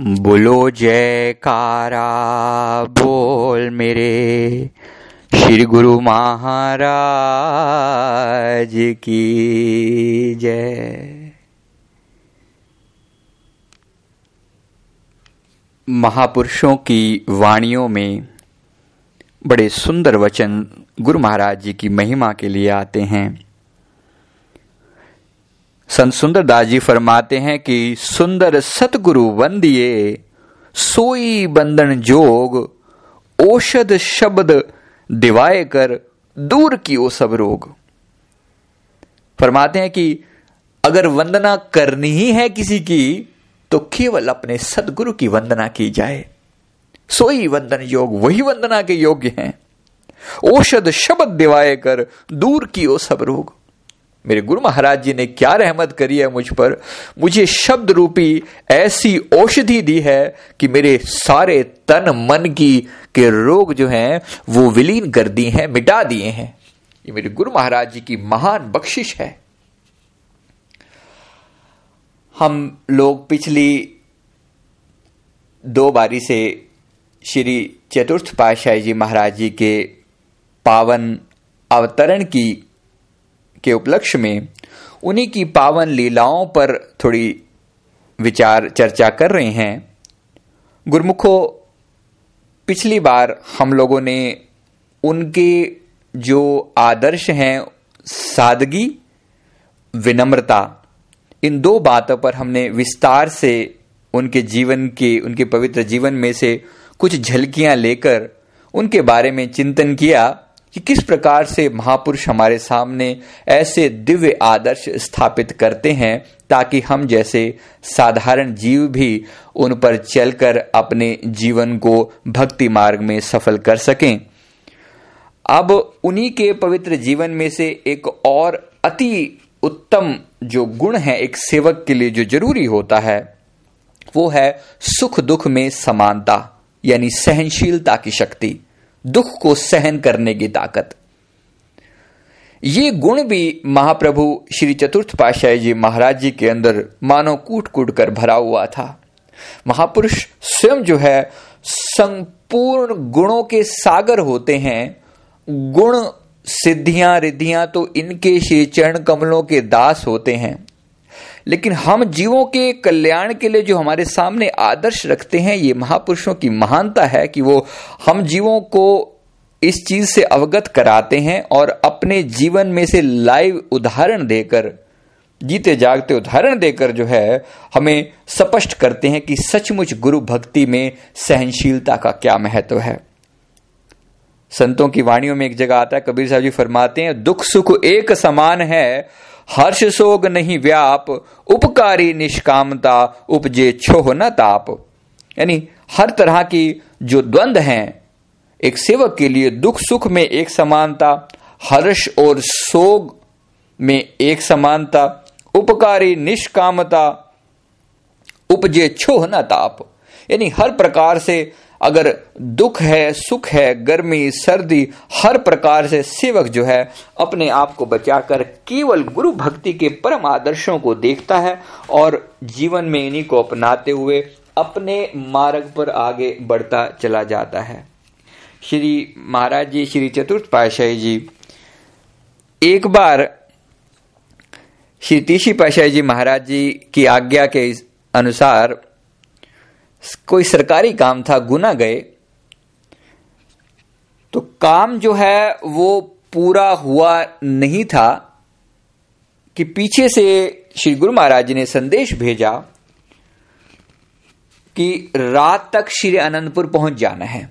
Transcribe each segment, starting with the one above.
बोलो, जयकारा, बोल मेरे। श्री गुरु महाराज की जय। महापुरुषों की वाणियों में बड़े सुंदर वचन गुरु महाराज जी की महिमा के लिए आते हैं। संत सुंदरदास जी फरमाते हैं कि, सुंदर सतगुरु वंदिये, सोई बंधन जोग, औषध शब्द दिवाए कर दूर की ओ सब रोग. फरमाते हैं कि, अगर वंदना करनी ही है किसी की तो केवल अपने सदगुरु की वंदना की जाए। सोई वंदन योग, वही वंदना के योग्य हैं। औषध शब्द दिवाए कर दूर की ओ सब रोग। मेरे गुरु महाराज जी ने क्या रहमत करी है मुझ पर? मुझे शब्द रूपी ऐसी औषधि दी है कि मेरे सारे तन मन की के रोग जो हैं, वो विलीन कर दिए हैं, मिटा दिए हैं। ये मेरे गुरु महाराज जी की महान बख्शिश है। हम लोग पिछली दो बारी से श्री चतुर्थ पातशाही जी महाराज जी के पावन अवतरण की के उपलक्ष्य में उन्हीं की पावन लीलाओं पर थोड़ी विचार चर्चा कर रहे हैं। गुरमुखो, पिछली बार हम लोगों ने उनके जो आदर्श हैं, सादगी, विनम्रता, इन दो बातों पर हमने विस्तार से उनके जीवन के, उनके पवित्र जीवन में से कुछ झलकियाँ लेकर उनके बारे में चिंतन किया। कि किस प्रकार से महापुरुष हमारे सामने ऐसे दिव्य आदर्श स्थापित करते हैं ताकि हम जैसे साधारण जीव भी उन पर चलकर अपने जीवन को भक्ति मार्ग में सफल कर सकें। अब उन्हीं के पवित्र जीवन में से एक और अति उत्तम जो गुण है, एक सेवक के लिए जो ज़रूरी होता है, वो है सुख दुख में समानता, यानी सहनशीलता की शक्ति। दुख को सहन करने की ताकत। ये गुण भी महाप्रभु श्री चतुर्थ पाशाही जी महाराज जी के अंदर मानो कूट कूट कर भरा हुआ था। महापुरुष स्वयं जो है, संपूर्ण गुणों के सागर होते हैं। गुण सिद्धियाँ, रिद्धियाँ तो इनके श्री चरण कमलों के दास होते हैं। लेकिन हम जीवों के कल्याण के लिए जो हमारे सामने आदर्श रखते हैं, ये महापुरुषों की महानता है कि वो हम जीवों को इस चीज़ से अवगत कराते हैं और अपने जीवन में से लाइव उदाहरण देकर जीते जागते उदाहरण देकर जो है, हमें स्पष्ट करते हैं कि सचमुच गुरु भक्ति में सहनशीलता का क्या महत्व है। संतों की वाणियों में एक जगह आता है, कबीर साहब जी फरमाते हैं, दुख सुख एक समान है हर्ष सोग नहीं व्याप, उपकारी निष्कामता उपजे छोह न ताप। यानी हर तरह की जो द्वंद हैं, एक सेवक के लिए दुख सुख में एक समानता, हर्ष और सोग में एक समानता, उपकारी निष्कामता उपजे छोह न ताप। यानी हर प्रकार से अगर दुख है, सुख है, गर्मी, सर्दी, हर प्रकार से सेवक जो है, अपने आप को बचाकर केवल गुरु भक्ति के परम आदर्शों को देखता है और जीवन में इन्हीं को अपनाते हुए अपने मार्ग पर आगे बढ़ता चला जाता है। श्री महाराज जी, श्री चतुर्थ पाशाही जी, एक बार श्री तीसरी पाशाही जी महाराज जी की आज्ञा के अनुसार कोई सरकारी काम था, गुना गए तो काम जो है वो पूरा हुआ नहीं था कि पीछे से श्री गुरु महाराज ने संदेश भेजा कि रात तक श्री अनंतपुर पहुँच जाना है।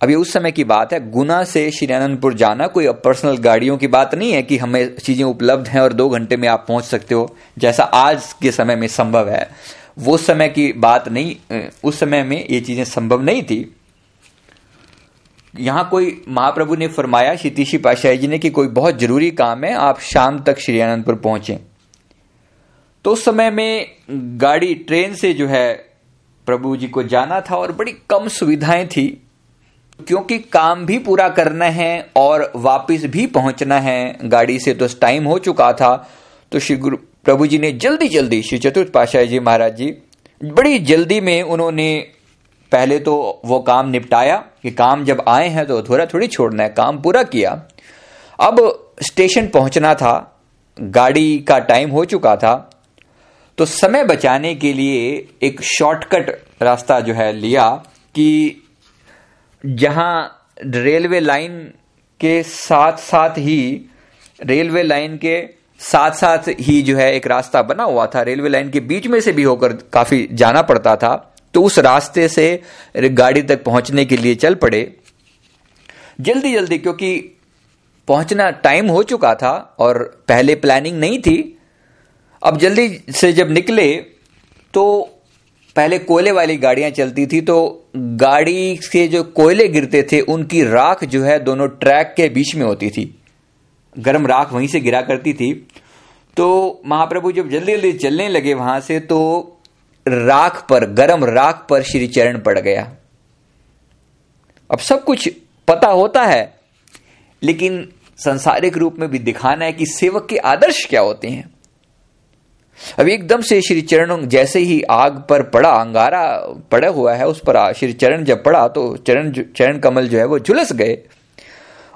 ये उस समय की बात है, गुना से श्री अनंतपुर जाना कोई पर्सनल गाड़ियों की बात नहीं है कि हमें चीज़ें उपलब्ध हैं और दो घंटे में आप पहुँच सकते हो, जैसा आज के समय में संभव है। वो समय की बात नहीं उस समय में ये चीज़ें संभव नहीं थी। यहाँ कोई महाप्रभु ने फरमाया शीतीशी पाशाही जी ने कि कोई बहुत ज़रूरी काम है, आप शाम तक श्री आनंदपुर पहुँचे। तो उस समय में गाड़ी, ट्रेन से जो है प्रभु जी को जाना था और बड़ी कम सुविधाएँ थी, क्योंकि काम भी पूरा करना है और वापस भी पहुँचना है। गाड़ी से तो टाइम हो चुका था तो श्री गुरु प्रभु जी ने जल्दी जल्दी श्री चतुर्थ पाशाह जी महाराज जी, बड़ी जल्दी में उन्होंने पहले तो वो काम निपटाया कि काम जब आए हैं तो थोड़ा थोड़ी छोड़ना है, काम पूरा किया। अब स्टेशन पहुँचना था, गाड़ी का टाइम हो चुका था तो समय बचाने के लिए एक शॉर्टकट रास्ता जो है लिया कि जहाँ रेलवे लाइन के साथ साथ ही रेलवे लाइन के साथ साथ ही जो है एक रास्ता बना हुआ था, रेलवे लाइन के बीच में से भी होकर काफ़ी जाना पड़ता था तो उस रास्ते से गाड़ी तक पहुँचने के लिए चल पड़े। जल्दी जल्दी क्योंकि पहुँचना टाइम हो चुका था और पहले प्लानिंग नहीं थी, अब जल्दी से जब निकले तो पहले कोयले वाली गाड़ियाँ चलती थी तो गाड़ी से जो कोयले गिरते थे, उनकी राख जो है दोनों ट्रैक के बीच में होती थी। गर्म राख वहीं से गिरा करती थी। तो महाप्रभु जब जल्दी जल्दी चलने लगे वहाँ से तो राख पर, गर्म राख पर श्री चरण पड़ गया। अब सब कुछ पता होता है, लेकिन संसारिक रूप में भी दिखाना है कि सेवक के आदर्श क्या होते हैं। अब एकदम से श्री चरण जैसे ही आग पर पड़ा, अंगारा पड़ा हुआ है, उस पर श्री चरण जब पड़ा तो चरण चरण कमल जो है वो झुलस गए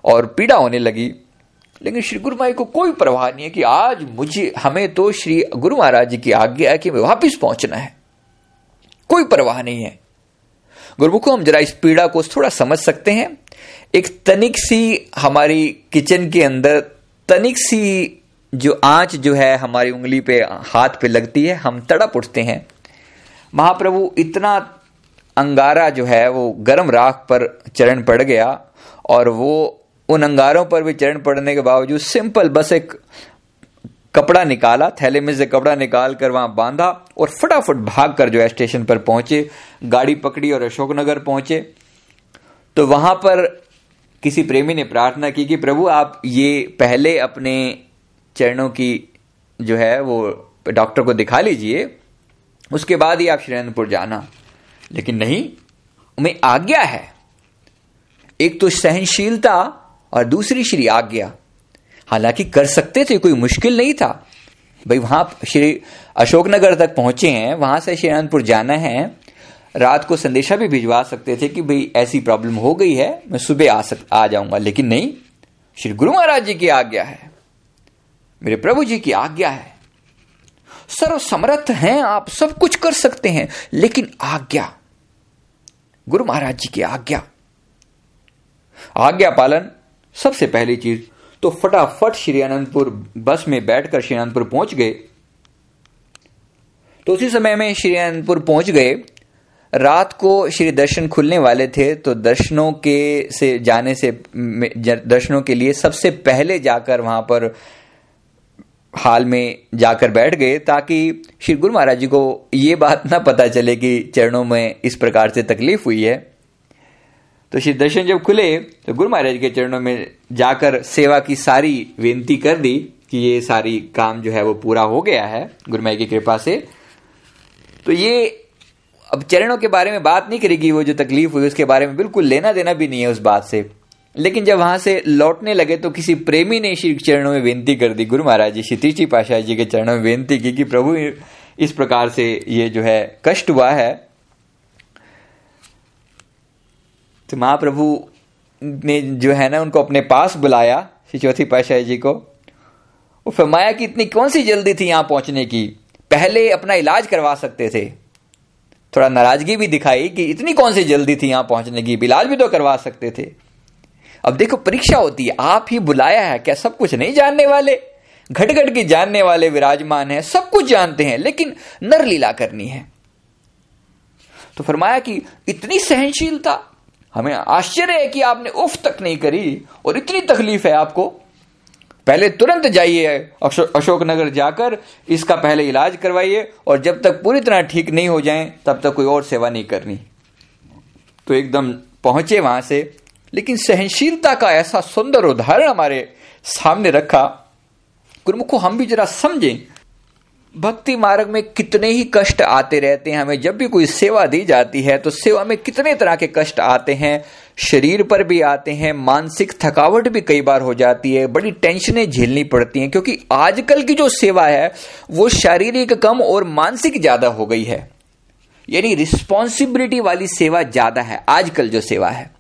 और पीड़ा होने लगी। लेकिन श्री गुरु माई को कोई परवाह नहीं है कि आज मुझे, हमें तो श्री गुरु महाराज जी की आज्ञा है कि हमें वापिस पहुँचना है। कोई परवाह नहीं है। गुरुमुखो, हम जरा इस पीड़ा को थोड़ा समझ सकते हैं। एक तनिक सी हमारी किचन के अंदर, तनिक सी जो आँच जो है हमारी उंगली पे, हाथ पे लगती है, हम तड़प उठते हैं। महाप्रभु, इतना अंगारा जो है, वो गर्म राख पर चरण पड़ गया और वो उन अंगारों पर भी चरण पड़ने के बावजूद सिंपल बस एक कपड़ा निकाला, थैले में से कपड़ा निकाल कर वहाँ बांधा और फटाफट भाग कर जो है स्टेशन पर पहुँचे, गाड़ी पकड़ी और अशोकनगर पहुँचे। तो वहाँ पर किसी प्रेमी ने प्रार्थना की कि प्रभु, आप ये पहले अपने चरणों की जो है वो डॉक्टर को दिखा लीजिए, उसके बाद ही आप श्रीनंदपुर जाना। लेकिन नहीं मैं आज्ञा है। एक तो सहनशीलता और दूसरी श्री आज्ञा। हालाँकि कर सकते थे, कोई मुश्किल नहीं था। भाई, वहाँ श्री अशोकनगर तक पहुँचे हैं, वहाँ से श्री अनंतपुर जाना है। रात को संदेशा भी भिजवा सकते थे कि भाई, ऐसी प्रॉब्लम हो गई है, मैं सुबह आ सक, आ जाऊँगा। लेकिन नहीं, श्री गुरु महाराज जी की आज्ञा है। मेरे प्रभु जी की आज्ञा है। सर्व समर्थ हैं, आप सब कुछ कर सकते हैं, लेकिन आज्ञा। गुरु महाराज जी की आज्ञा। आज्ञा पालन सबसे पहली चीज़ तो फटाफट श्री अनंतपुर बस में बैठकर श्री अनंतपुर पहुँच गए। तो उसी समय में श्री अनंतपुर पहुँच गए। रात को श्री दर्शन खुलने वाले थे तो दर्शनों के से जाने से दर्शनों के लिए सबसे पहले जाकर वहाँ पर हाल में जाकर बैठ गए, ताकि श्री गुरु महाराज जी को ये बात ना पता चले कि चरणों में इस प्रकार से तकलीफ़ हुई है। तो श्री दर्शन जब खुले तो गुरु महाराज के चरणों में जाकर सेवा की सारी विनती कर दी कि ये सारी काम जो है वो पूरा हो गया है, गुरु महाराज की कृपा से। तो ये अब चरणों के बारे में बात नहीं करेगी, वो जो तकलीफ़ हुई उसके बारे में बिल्कुल लेना देना भी नहीं है उस बात से। लेकिन जब वहाँ से लौटने लगे तो किसी प्रेमी ने श्री चरणों में विनती कर दी। गुरु महाराज जी, श्री तीची पाशाह जी के चरणों में विनती की कि प्रभु, इस प्रकार से ये जो है कष्ट हुआ है तो महाप्रभु ने जो है ना उनको अपने पास बुलाया, श्री चौथी पाशाह जी को। वो फरमाया कि इतनी कौन सी जल्दी थी यहाँ पहुँचने की? पहले अपना इलाज करवा सकते थे। थोड़ा नाराज़गी भी दिखाई कि इतनी कौन सी जल्दी थी यहाँ पहुँचने की? इलाज भी तो करवा सकते थे। अब देखो, परीक्षा होती है, आप ही बुलाया है क्या? सब कुछ नहीं जानने वाले? घट घट के जानने वाले विराजमान है, सब कुछ जानते हैं, लेकिन नर लीला करनी है। तो फरमाया कि इतनी सहनशीलता हमें आश्चर्य है कि आपने उफ तक नहीं करी और इतनी तकलीफ़ है आपको। पहले तुरंत जाइए अशोकनगर जाकर इसका पहले इलाज करवाइए और जब तक पूरी तरह ठीक नहीं हो जाए, तब तक कोई और सेवा नहीं करनी। तो एकदम पहुँचे वहाँ से, लेकिन सहनशीलता का ऐसा सुंदर उदाहरण हमारे सामने रखा। गुरुमुखो, हम भी जरा समझें भक्ति मार्ग में कितने ही कष्ट आते रहते हैं, हमें जब भी कोई सेवा दी जाती है तो सेवा में कितने तरह के कष्ट आते हैं। शरीर पर भी आते हैं, मानसिक थकावट भी कई बार हो जाती है, बड़ी टेंशनें झेलनी पड़ती हैं, क्योंकि आजकल की जो सेवा है, वो शारीरिक कम और मानसिक ज़्यादा हो गई है। यानी रिस्पॉन्सिबिलिटी वाली सेवा ज़्यादा है, आजकल जो सेवा है।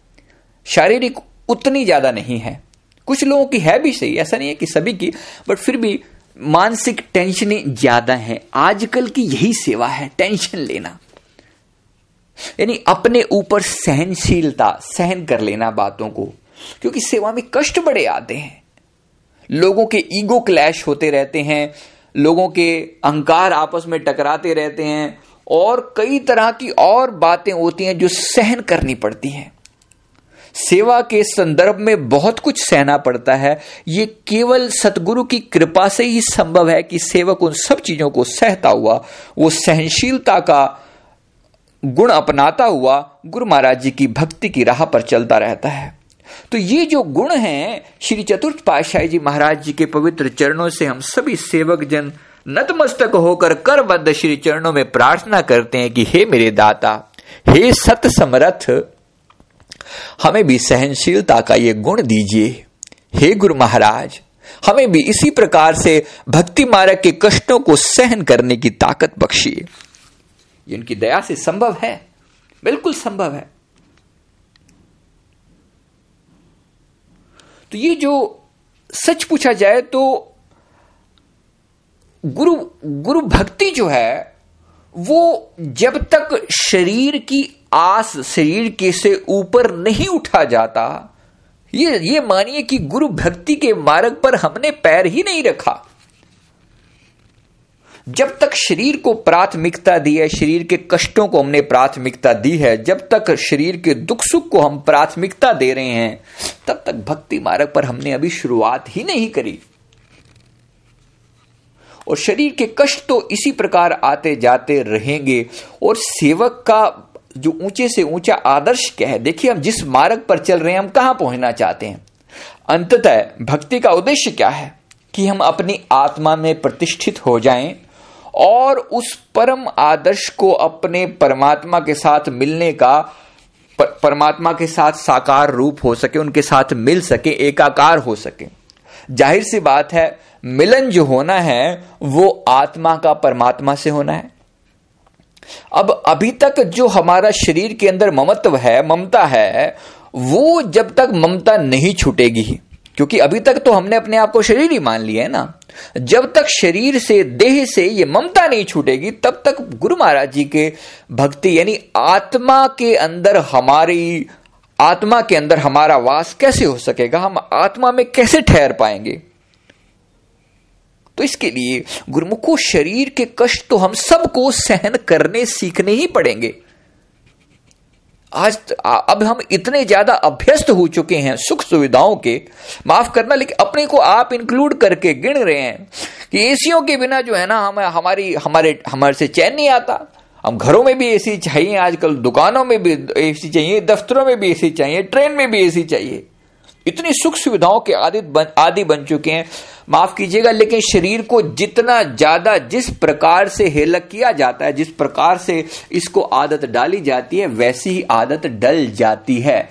शारीरिक उतनी ज़्यादा नहीं है। कुछ लोगों की है भी सही, ऐसा नहीं है कि सभी की, बट फिर भी मानसिक टेंशन ज़्यादा है। आजकल की यही सेवा है, टेंशन लेना। यानी अपने ऊपर सहनशीलता, सहन कर लेना बातों को, क्योंकि सेवा में कष्ट बड़े आते हैं। लोगों के ईगो क्लैश होते रहते हैं, लोगों के अहंकार आपस में टकराते रहते हैं, और कई तरह की और बातें होती हैं जो सहन करनी पड़ती हैं। सेवा के संदर्भ में बहुत कुछ सहना पड़ता है। ये केवल सतगुरु की कृपा से ही संभव है कि सेवक उन सब चीज़ों को सहता हुआ, वो सहनशीलता का गुण अपनाता हुआ गुरु महाराज जी की भक्ति की राह पर चलता रहता है। तो ये जो गुण हैं, श्री चतुर्थ पातशाही जी महाराज जी के पवित्र चरणों से हम सभी सेवक जन नतमस्तक होकर करबद्ध श्री चरणों में प्रार्थना करते हैं कि हे मेरे दाता, हे सत समरथ हमें भी सहनशीलता का ये गुण दीजिए। हे गुरु महाराज, हमें भी इसी प्रकार से भक्ति मार्ग के कष्टों को सहन करने की ताकत बख्शिए। उनकी दया से संभव है। बिल्कुल संभव है। तो ये जो सच पूछा जाए तो गुरु गुरु भक्ति जो है, वो जब तक शरीर की आस शरीर के से ऊपर नहीं उठा जाता। ये ये मानिए कि गुरु भक्ति के मार्ग पर हमने पैर ही नहीं रखा। जब तक शरीर को प्राथमिकता दी है, शरीर के कष्टों को हमने प्राथमिकता दी है, जब तक शरीर के दुख सुख को हम प्राथमिकता दे रहे हैं, तब तक भक्ति मार्ग पर हमने अभी शुरुआत ही नहीं करी। और शरीर के कष्ट तो इसी प्रकार आते जाते रहेंगे, और सेवक का जो ऊँचे से ऊँचा आदर्श क्या है देखिए हम जिस मार्ग पर चल रहे हैं, हम कहाँ पहुँचना चाहते हैं? अंततः भक्ति का उद्देश्य क्या है? कि हम अपनी आत्मा में प्रतिष्ठित हो जाएँ और उस परम आदर्श को अपने परमात्मा के साथ मिलने का परमात्मा के साथ साकार रूप हो सके, उनके साथ मिल सके, एकाकार हो सके। ज़ाहिर सी बात है, मिलन जो होना है, वो आत्मा का परमात्मा से होना है। अब अभी तक जो हमारा शरीर के अंदर ममत्व है, ममता है, वो जब तक ममता नहीं छूटेगी क्योंकि अभी तक तो हमने अपने आप को शरीर ही मान लिया है ना। जब तक शरीर से, देह से ये ममता नहीं छूटेगी, तब तक गुरु महाराज जी के भक्ति, यानी आत्मा के अंदर हमारी, आत्मा के अंदर हमारा वास कैसे हो सकेगा? हम आत्मा में कैसे ठहर पाएँगे? तो इसके लिए गुरुमुखो शरीर के कष्ट तो हम सबको सहन करने, सीखने ही पड़ेंगे। आज अब हम इतने ज़्यादा अभ्यस्त हो चुके हैं सुख सुविधाओं के। माफ़ करना, लेकिन अपने को आप इंक्लूड करके गिन रहे हैं कि एसियों के बिना जो है ना, हम हमारी हमारे हमारे से चैन नहीं आता। हम घरों में भी एसी चाहिए, आजकल दुकानों में भी एसी चाहिए, दफ्तरों में भी एसी चाहिए, ट्रेन में भी एसी चाहिए। इतनी सुख सुविधाओं के आदि बन आदि बन चुके हैं। माफ़ कीजिएगा, लेकिन शरीर को जितना ज़्यादा जिस प्रकार से हेलक किया जाता है, जिस प्रकार से इसको आदत डाली जाती है, वैसी ही आदत डल जाती है।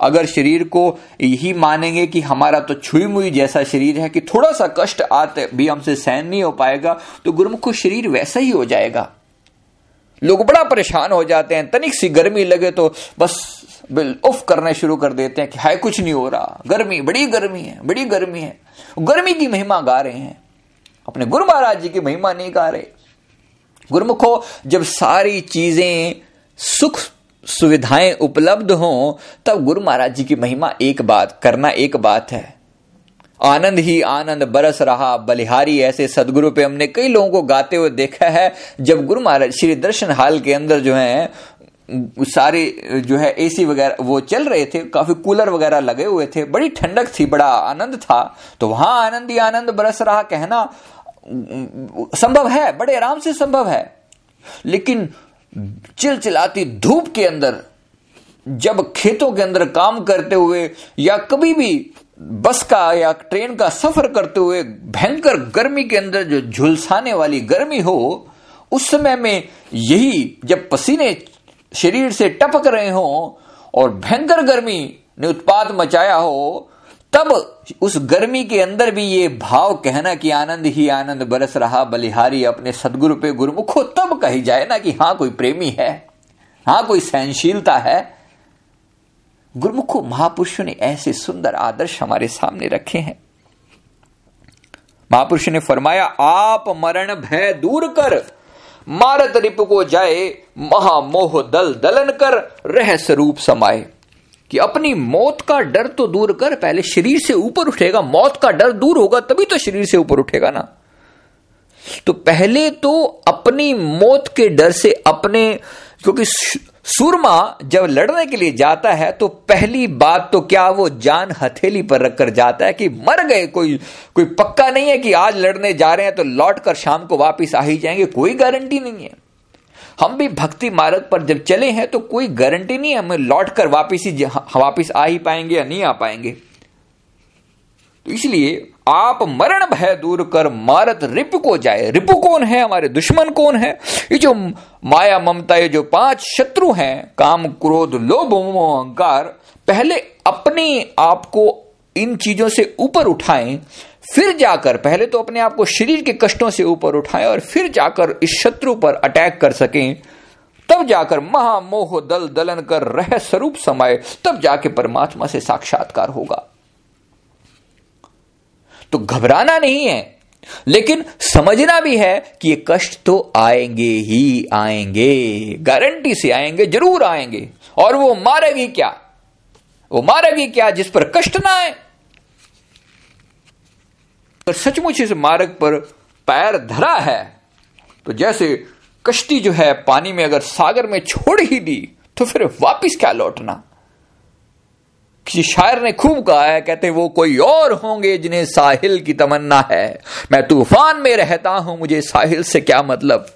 अगर शरीर को यही मानेंगे कि हमारा तो छुई मुई जैसा शरीर है कि थोड़ा सा कष्ट आते भी हमसे सहन नहीं हो पाएगा तो गुरुमुख शरीर वैसा ही हो जाएगा। लोग बड़ा परेशान हो जाते हैं, तनिक सी गर्मी लगे तो बस बिल उफ करने शुरू कर देते हैं कि हाय, कुछ नहीं हो रहा। गर्मी, बड़ी गर्मी है, बड़ी गर्मी है। गर्मी की महिमा गा रहे हैं। अपने गुरु महाराज जी की महिमा नहीं गा रहे। गुरुमुखो, जब सारी चीज़ें सुख सुविधाएँ उपलब्ध हों, तब गुरु महाराज जी की महिमा एक बात, करना एक बात है। आनंद ही आनंद, बरस रहा, बलिहारी ऐसे सदगुरु पे हमने कई लोगों को गाते हुए देखा है। जब गुरु महाराज, श्री दर्शन हाल के अंदर जो है सारे, जो है एसी वगैरह, वो चल रहे थे, काफ़ी कूलर वगैरह लगे हुए थे, बड़ी ठंडक थी, बड़ा आनंद था। तो वहाँ आनंद ही आनंद बरस रहा, कहना, संभव है, बड़े आराम से संभव है। लेकिन चिलचिलाती धूप के अंदर, जब खेतों के अंदर काम करते हुए, या कभी भी बस का या ट्रेन का सफ़र करते हुए, भयंकर गर्मी के अंदर जो झुलसाने वाली गर्मी हो, उस समय में यही, जब पसीने शरीर से टपक रहे हो और भयंकर गर्मी ने उत्पाद मचाया हो, तब उस गर्मी के अंदर भी ये भाव कहना कि आनंद ही आनंद बरस रहा, बलिहारी अपने सदगुरु पे गुरुमुखो तब कही जाए ना कि हाँ कोई प्रेमी है, हाँ कोई सहनशीलता है। गुरुमुखो महापुरुषों ने ऐसे सुंदर आदर्श हमारे सामने रखे हैं। महापुरुष ने फरमाया, आप मरण भय दूर कर मारत रिप को जाए, महामोह दल दलन कर रहस्य रूप समाये कि अपनी मौत का डर तो दूर कर, पहले शरीर से ऊपर उठेगा, मौत का डर दूर होगा, तभी तो शरीर से ऊपर उठेगा ना। तो पहले तो अपनी मौत के डर से अपने, क्योंकि सूरमा जब लड़ने के लिए जाता है तो पहली बात तो क्या वो जान हथेली पर रखकर जाता है कि मर गए, कोई कोई पक्का नहीं है कि आज लड़ने जा रहे हैं तो लौट कर शाम को वापिस आ ही जाएँगे, कोई गारंटी नहीं है। हम भी भक्ति मार्ग पर जब चले हैं तो कोई गारंटी नहीं है, हमें लौट कर वापिस ही, वापिस आ ही पाएँगे या नहीं आ पाएँगे। तो इसलिए आप मरण भय दूर कर मारत रिप को जाए। रिपु कौन है? हमारे दुश्मन कौन है? ये जो माया ममता, ये जो पाँच शत्रु हैं, काम, क्रोध, लोभ अहंकार, पहले अपने आप को इन चीज़ों से ऊपर उठाएँ, फिर जाकर, पहले तो अपने आप को शरीर के कष्टों से ऊपर उठाएँ और फिर जाकर इस शत्रु पर अटैक कर सकें। तब जाकर महामोह दल दलन कर रह स्वरूप समय तब जाके परमात्मा से साक्षात्कार होगा। तो घबराना नहीं है। लेकिन समझना भी है कि ये कष्ट तो आएँगे ही आएँगे। गारंटी से आएँगे, ज़रूर आएँगे। और वो मारेगी क्या? वो मारेगी क्या जिस पर कष्ट ना आए? अगर सचमुच इस मार्ग पर पैर धरा है तो जैसे कश्ती जो है पानी में अगर सागर में छोड़ ही दी तो फिर वापिस क्या लौटना? किसी शायर ने खूब कहा है, कहते वो कोई और होंगे जिन्हें साहिल की तमन्ना है। मैं तूफ़ान में रहता हूँ, मुझे साहिल से क्या मतलब?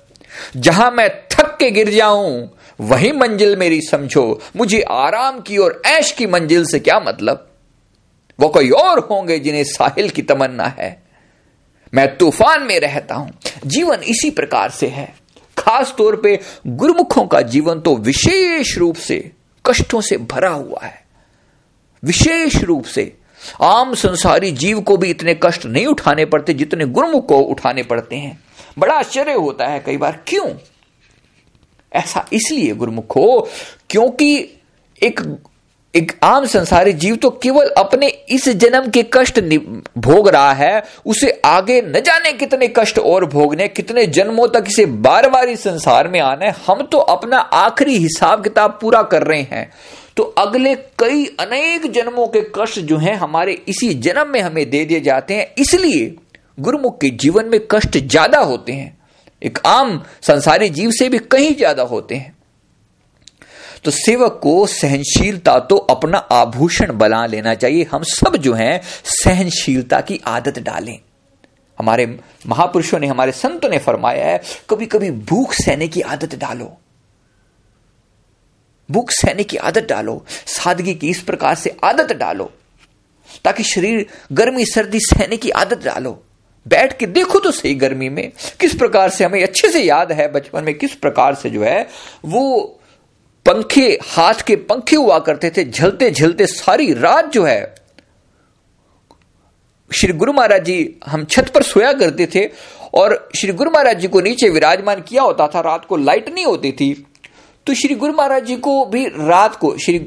जहाँ मैं थक के गिर जाऊँ, वही मंजिल मेरी समझो। मुझे आराम की और ऐश की मंजिल से क्या मतलब? वो कोई और होंगे जिन्हें साहिल की तमन्ना है। मैं तूफ़ान में रहता हूँ, जीवन इसी प्रकार से है। खास तौर पे गुरुमुखों का जीवन तो विशेष रूप से कष्टों से भरा हुआ है। विशेष रूप से। आम संसारी जीव को भी इतने कष्ट नहीं उठाने पड़ते जितने गुरुमुख को उठाने पड़ते हैं। बड़ा आश्चर्य होता है कई बार, क्यों? ऐसा इसलिए गुरुमुख हो, क्योंकि एक एक आम संसारी जीव तो केवल अपने इस जन्म के कष्ट भोग रहा है, उसे आगे न जाने कितने कष्ट और भोगने, कितने जन्मों तक इसे बार बार इस संसार में आना। हम तो अपना आखिरी हिसाब किताब पूरा कर रहे हैं। तो अगले कई अनेक जन्मों के कष्ट जो हैं हमारे इसी जन्म में हमें दे दिए जाते हैं। इसलिए गुरुमुख के जीवन में कष्ट ज़्यादा होते हैं। एक आम संसारी जीव से भी कहीं ज़्यादा होते हैं। तो सेवक को सहनशीलता तो अपना आभूषण बना लेना चाहिए। हम सब जो हैं, सहनशीलता की आदत डालें। हमारे महापुरुषों ने, हमारे संतों ने फरमाया है कभी कभी भूख सहने की आदत डालो। भूख सहने की आदत डालो, सादगी की इस प्रकार से आदत डालो, ताकि शरीर गर्मी, सर्दी सहने की आदत डालो। बैठ के देखो तो सही गर्मी में, किस प्रकार से हमें अच्छे से याद है, बचपन में किस प्रकार से जो है, वो पंखे, हाथ के पंखे हुआ करते थे झलते झलते सारी रात जो है, श्री गुरु महाराज जी हम छत पर सोया करते थे, और श्री गुरु महाराज जी को नीचे विराजमान किया होता था, रात को लाइट नहीं होती थी। तो श्री गुरु महाराज जी को भी रात को, श्री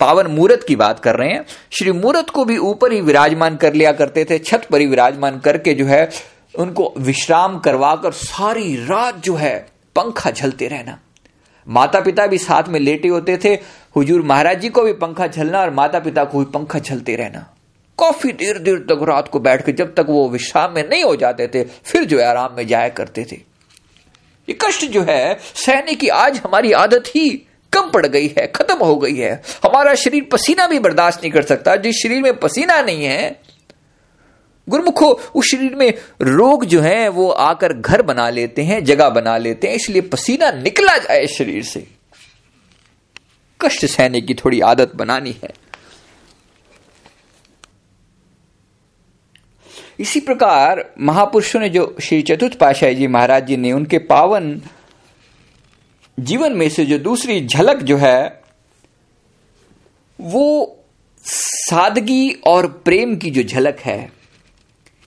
पावन मूर्त की बात कर रहे हैं। श्री मूर्त को भी ऊपर ही विराजमान कर लिया करते थे, छत पर ही विराजमान करके जो है, उनको विश्राम करवाकर सारी रात जो है, पंखा झलते रहना। माता पिता भी साथ में लेटे होते थे, हुजूर महाराज जी को भी पंखा झलना और माता पिता को भी पंखा झलते रहना। काफ़ी देर देर तक रात को बैठ के जब तक वो विश्राम में नहीं हो जाते थे, फिर जो है आराम में जाया करते थे। ये कष्ट जो है, सहने की आज हमारी आदत ही कम पड़ गई है, खत्म हो गई है। हमारा शरीर पसीना भी बर्दाश्त नहीं कर सकता। जिस शरीर में पसीना नहीं है, गुरुमुखो, उस शरीर में रोग जो है, वो आकर घर बना लेते हैं, जगह बना लेते हैं। इसलिए पसीना निकला जाए शरीर से। कष्ट सहने की थोड़ी आदत बनानी है। इसी प्रकार महापुरुषों ने जो श्री चतुर्थ पाशाही जी महाराज जी ने उनके पावन जीवन में से जो दूसरी झलक जो है, वो सादगी और प्रेम की जो झलक है,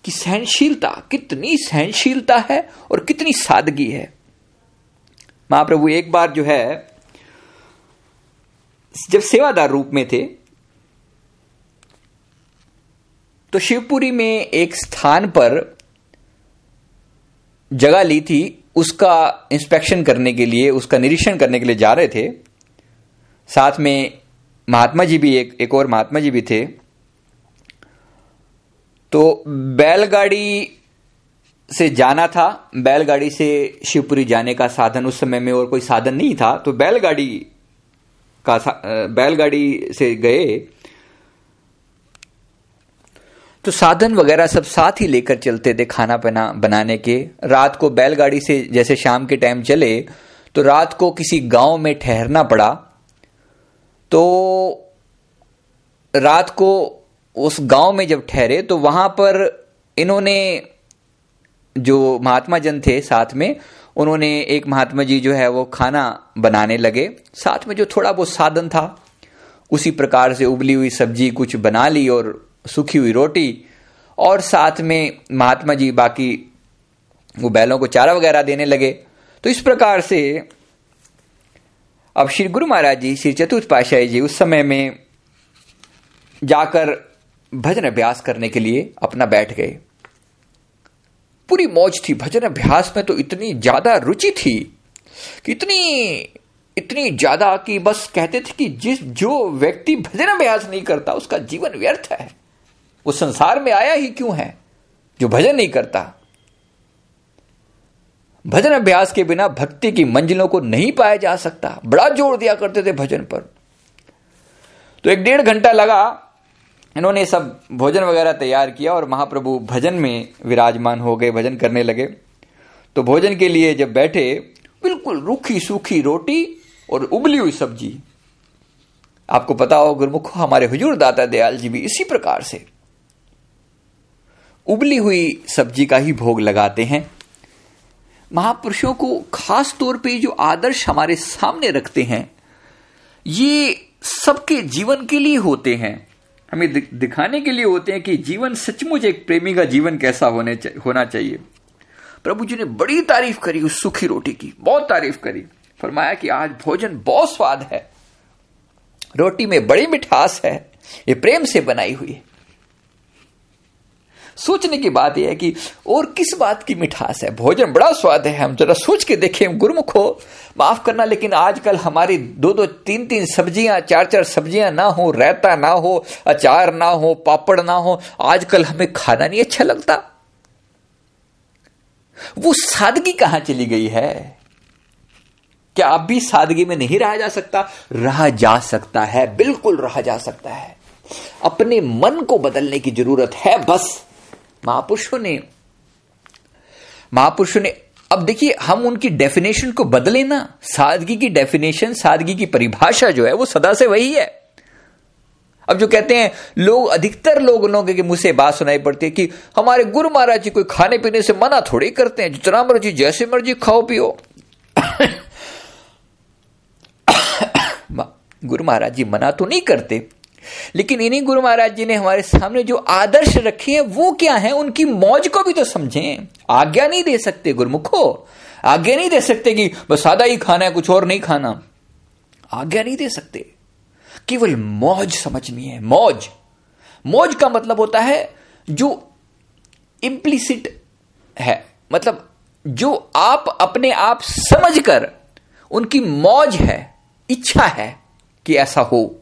कि सहनशीलता, कितनी सहनशीलता है और कितनी सादगी है। महाप्रभु एक बार जो है, जब सेवादार रूप में थे तो शिवपुरी में एक स्थान पर जगह ली थी, उसका इंस्पेक्शन करने के लिए, उसका निरीक्षण करने के लिए जा रहे थे। साथ में महात्मा जी भी एक एक और महात्मा जी भी थे। तो बैलगाड़ी से जाना था, बैलगाड़ी से शिवपुरी जाने का साधन उस समय में और कोई साधन नहीं था। तो बैलगाड़ी का बैलगाड़ी से गए तो साधन वगैरह सब साथ ही लेकर चलते थे खाना पीना बनाने के। रात को बैलगाड़ी से जैसे शाम के टाइम चले तो रात को किसी गाँव में ठहरना पड़ा। तो रात को उस गाँव में जब ठहरे तो वहाँ पर इन्होंने जो महात्मा जन थे साथ में, उन्होंने एक महात्मा जी जो है वो खाना बनाने लगे। साथ में जो थोड़ा बहुत साधन था, उसी प्रकार से उबली हुई सब्ज़ी कुछ बना ली और सूखी हुई रोटी और साथ में महात्मा जी बाकी वो बैलों को चारा वगैरह देने लगे। तो इस प्रकार से अब श्री गुरु महाराज जी, श्री चतुर्थ पाशाही जी उस समय में जाकर भजन अभ्यास करने के लिए अपना बैठ गए। पूरी मौज थी। भजन अभ्यास में तो इतनी ज़्यादा रुचि थी कि इतनी इतनी ज़्यादा कि बस कहते थे कि जिस, जो व्यक्ति भजन अभ्यास नहीं करता, उसका जीवन व्यर्थ है। वो संसार में आया ही क्यों है? जो भजन नहीं करता। भजन अभ्यास के बिना भक्ति की मंजिलों को नहीं पाया जा सकता। बड़ा ज़ोर दिया करते थे भजन पर। तो एक डेढ़ घंटा लगा, इन्होंने सब भोजन वगैरह तैयार किया और महाप्रभु भजन में विराजमान हो गए, भजन करने लगे। तो भोजन के लिए जब बैठे, बिल्कुल रूखी सूखी रोटी और उबली हुई सब्ज़ी। आपको पता हो, गुरुमुख, हमारे हुजूर दाता दयाल जी भी इसी प्रकार से। उबली हुई सब्ज़ी का ही भोग लगाते हैं। महापुरुषों को खास तौर पे जो आदर्श हमारे सामने रखते हैं ये सबके जीवन के लिए होते हैं। हमें दिखाने के लिए होते हैं कि जीवन सचमुच एक प्रेमी का जीवन कैसा होने चा, होना चाहिए। प्रभु जी ने बड़ी तारीफ़ करी उस सूखी रोटी की बहुत तारीफ़ करी। फरमाया कि आज भोजन बहुत स्वाद है। रोटी में बड़ी मिठास है ये प्रेम से बनाई हुई है। सोचने की बात यह है कि और किस बात की मिठास है? भोजन बड़ा स्वाद है, हम जरा सोच के देखें गुरुमुख हो। माफ़ करना, लेकिन आजकल हमारी दो दो तीन तीन सब्ज़ियाँ चार चार सब्ज़ियाँ ना हो रहता ना हो, अचार ना हो, पापड़ ना हो, आजकल हमें खाना नहीं अच्छा लगता। वो सादगी कहाँ चली गई है? क्या अब भी सादगी में नहीं रहा जा सकता? रहा जा सकता है, बिल्कुल रहा जा सकता है। अपने मन को बदलने की ज़रूरत है, बस। महापुरुषों ने महापुरुषों ने, अब देखिए, हम उनकी डेफिनेशन को बदले ना। सादगी की डेफिनेशन सादगी की परिभाषा जो है, वो सदा से वही है। अब जो कहते हैं, लोग, अधिकतर लोग लोगों के मुँह से बात सुनाई पड़ती है कि हमारे गुरु महाराज जी कोई खाने पीने से मना थोड़ी करते हैं, जितना मर्ज़ी, जैसे मर्ज़ी खाओ, पियो। गुरु महाराज जी मना तो नहीं करते लेकिन इन्हीं गुरु महाराज जी ने हमारे सामने जो आदर्श रखे हैं, वो क्या है? उनकी मौज को भी तो समझें। आज्ञा नहीं दे सकते गुरुमुखो। आज्ञा नहीं दे सकते कि बस सादा ही खाना है, कुछ और नहीं खाना। आज्ञा नहीं दे सकते। केवल मौज समझनी है। मौज। मौज का मतलब होता है जो इंप्लिसिट है। मतलब जो आप अपने आप समझकर उनकी मौज है, इच्छा है कि ऐसा हो।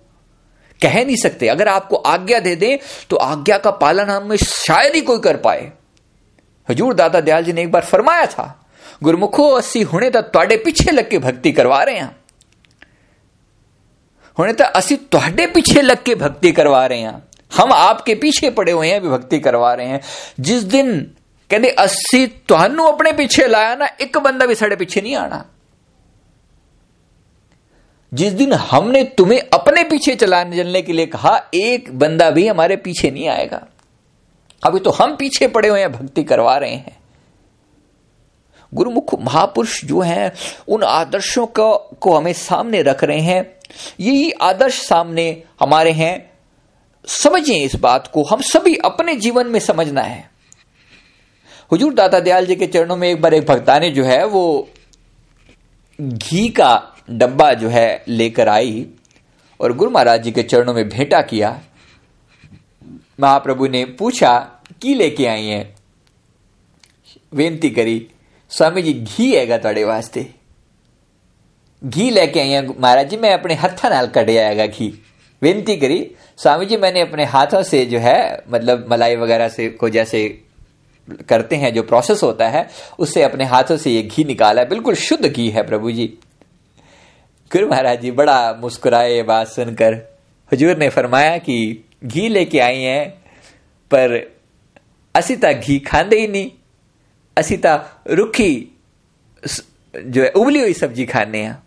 कह नहीं सकते अगर आपको आज्ञा दे दें तो आज्ञा का पालन हमें शायद ही कोई कर पाए हजूर दादा दयाल जी ने एक बार फरमाया था गुरमुखो अस्सी हुने तो ਤੁਹਾਡੇ पीछे लग के भक्ति करवा रहे हैं हुने तो ਅਸੀਂ ਤੁਹਾਡੇ पीछे लग के भक्ति करवा रहे हैं हम आपके पीछे पड़े हुए हैं भी भक्ति करवा रहे हैं जिस दिन कहते अस्सी ਤੁਹਾਨੂੰ अपने पीछे लाया ना एक बंदा भी साढ़े पीछे नहीं आना जिस दिन हमने तुम्हें अपने पीछे चलाने चलने के लिए कहा एक बंदा भी हमारे पीछे नहीं आएगा। अभी तो हम पीछे पड़े हुए हैं भक्ति करवा रहे हैं। गुरुमुख महापुरुष जो हैं उन आदर्शों को, को हमें सामने रख रहे हैं। यही आदर्श सामने हमारे हैं। समझें इस बात को हम सभी अपने जीवन में समझना है। हुजूर दाता दयाल जी के चरणों में एक बार एक भक्तानी जो है वो घी का डब्बा जो है लेकर आई और गुरु महाराज जी के चरणों में भेंटा किया। महाप्रभु ने पूछा, की लेके आई है? बेनती करी, स्वामी जी, घी हैगा थोड़े वास्ते। घी लेके आई है? महाराज जी, मैं अपने हथा नाल कटे आएगा घी। बेनती करी, स्वामी जी, मैंने अपने हाथों से जो है मतलब मलाई वगैरह से, को जैसे करते हैं, जो प्रोसेस होता है, उससे अपने हाथों से ये घी निकाला बिल्कुल शुद्ध घी है प्रभु जी। गुरु महाराज जी, बड़ा मुस्कुराए बात सुनकर। हजूर ने फरमाया कि घी लेके आई हैं, पर असिता घी खाते ही नहीं। असिता रुखी जो है, उबली हुई सब्ज़ी खाने हैं।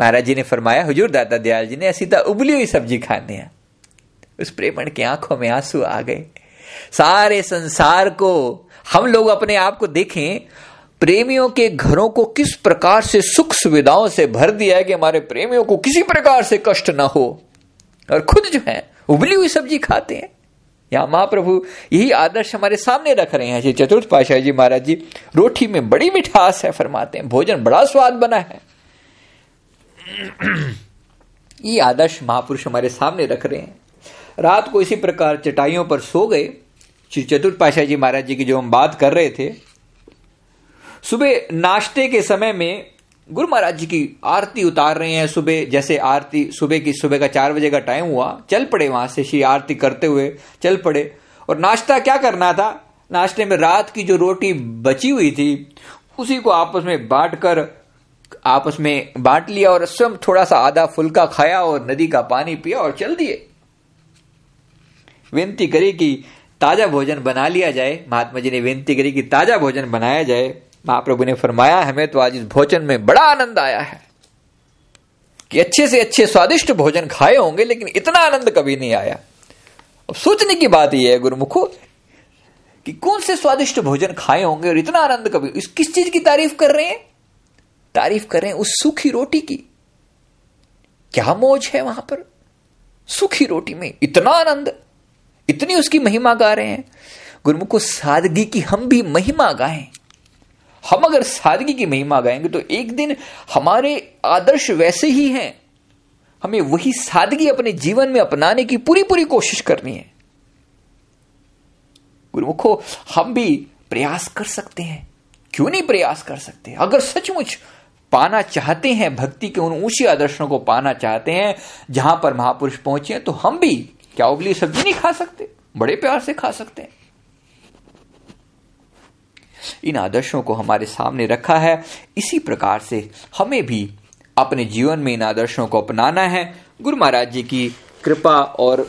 महाराज जी ने फरमाया, हुजूर दादा दयाल जी ने असी असिता उबली हुई सब्ज़ी खाने हैं। उस प्रेमण की आँखों में आँसू आ गए। सारे संसार को हम लोग अपने आप को देखें प्रेमियों के घरों को किस प्रकार से सुख सुविधाओं से भर दिया है कि हमारे प्रेमियों को किसी प्रकार से कष्ट ना हो? और खुद जो है, उबली हुई सब्ज़ी खाते हैं। यहाँ महाप्रभु यही आदर्श हमारे सामने रख रहे हैं। जी, चतुर्थ पाशाह जी महाराज जी, रोटी में बड़ी मिठास है, फरमाते हैं। भोजन बड़ा स्वाद बना है। ये आदर्श महापुरुष हमारे सामने रख रहे हैं। रात को इसी प्रकार चटाइयों पर सो गए। श्री चतुर्थ पाशाह जी महाराज जी की जो हम बात कर रहे थे सुबह नाश्ते के समय में गुरु महाराज जी की आरती उतार रहे हैं सुबह, जैसे आरती सुबह की, सुबह का चार बजे का टाइम हुआ, चल पड़े वहाँ से श्री आरती करते हुए, चल पड़े। और नाश्ता क्या करना था? नाश्ते में रात की जो रोटी बची हुई थी, उसी को आपस में बांट कर आपस में बांट लिया और स्वयं थोड़ा सा आधा फुल्का खाया और नदी का पानी पिया और चल दिए। विनती करी कि ताज़ा भोजन बना लिया जाए। महात्मा जी ने विनती करी कि ताज़ा भोजन बनाया जाए। महाप्रभु ने फरमाया, हमें तो आज इस भोजन में बड़ा आनंद आया है। कि अच्छे से अच्छे स्वादिष्ट भोजन खाए होंगे, लेकिन इतना आनंद कभी नहीं आया। अब सोचने की बात यह है, गुरुमुखो, कि कौन से स्वादिष्ट भोजन खाए होंगे और इतना आनंद कभी, इस किस चीज़ की तारीफ़ कर रहे हैं? तारीफ़ कर रहे हैं उस सूखी रोटी की। क्या मौज है वहाँ पर? सूखी रोटी में इतना आनंद, इतनी उसकी महिमा गा रहे हैं। गुरुमुख, सादगी की हम भी महिमा गाएँ। हम अगर सादगी की महिमा गाएँगे तो एक दिन हमारे आदर्श वैसे ही हैं। हमें वही सादगी अपने जीवन में अपनाने की पूरी पूरी कोशिश करनी है। गुरुमुखो, हम भी प्रयास कर सकते हैं। क्यों नहीं प्रयास कर सकते? अगर सचमुच पाना चाहते हैं, भक्ति के उन ऊँचे आदर्शों को पाना चाहते हैं, जहाँ पर महापुरुष पहुँचे तो हम भी क्या उबली सब्ज़ी नहीं खा सकते? बड़े प्यार से खा सकते हैं। इन आदर्शों को हमारे सामने रखा है। इसी प्रकार से हमें भी अपने जीवन में इन आदर्शों को अपनाना है। गुरु महाराज जी की कृपा और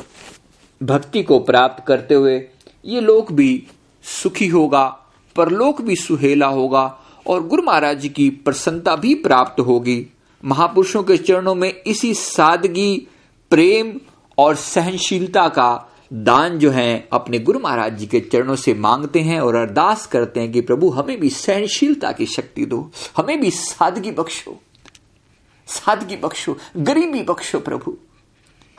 भक्ति को प्राप्त करते हुए ये लोक भी सुखी होगा, परलोक भी सुहेला होगा और गुरु महाराज जी की प्रसन्नता भी प्राप्त होगी। महापुरुषों के चरणों में इसी सादगी, प्रेम और सहनशीलता का दान जो है अपने गुरु महाराज जी के चरणों से मांगते हैं और अरदास करते हैं कि प्रभु हमें भी सहनशीलता की शक्ति दो, हमें भी सादगी बख्शो सादगी बख्शो, गरीबी बख्शो प्रभु।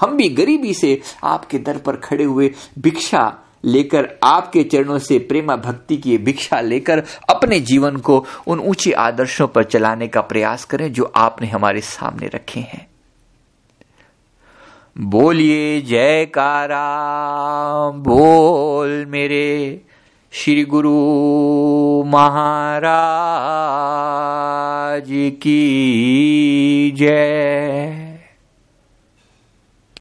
हम भी गरीबी से आपके दर पर खड़े हुए भिक्षा लेकर आपके चरणों से प्रेमा भक्ति की भिक्षा लेकर अपने जीवन को उन ऊँचे आदर्शों पर चलाने का प्रयास करें जो आपने हमारे सामने रखे हैं। बोलिए जयकारा। बोल मेरे श्री गुरु महाराज की जय।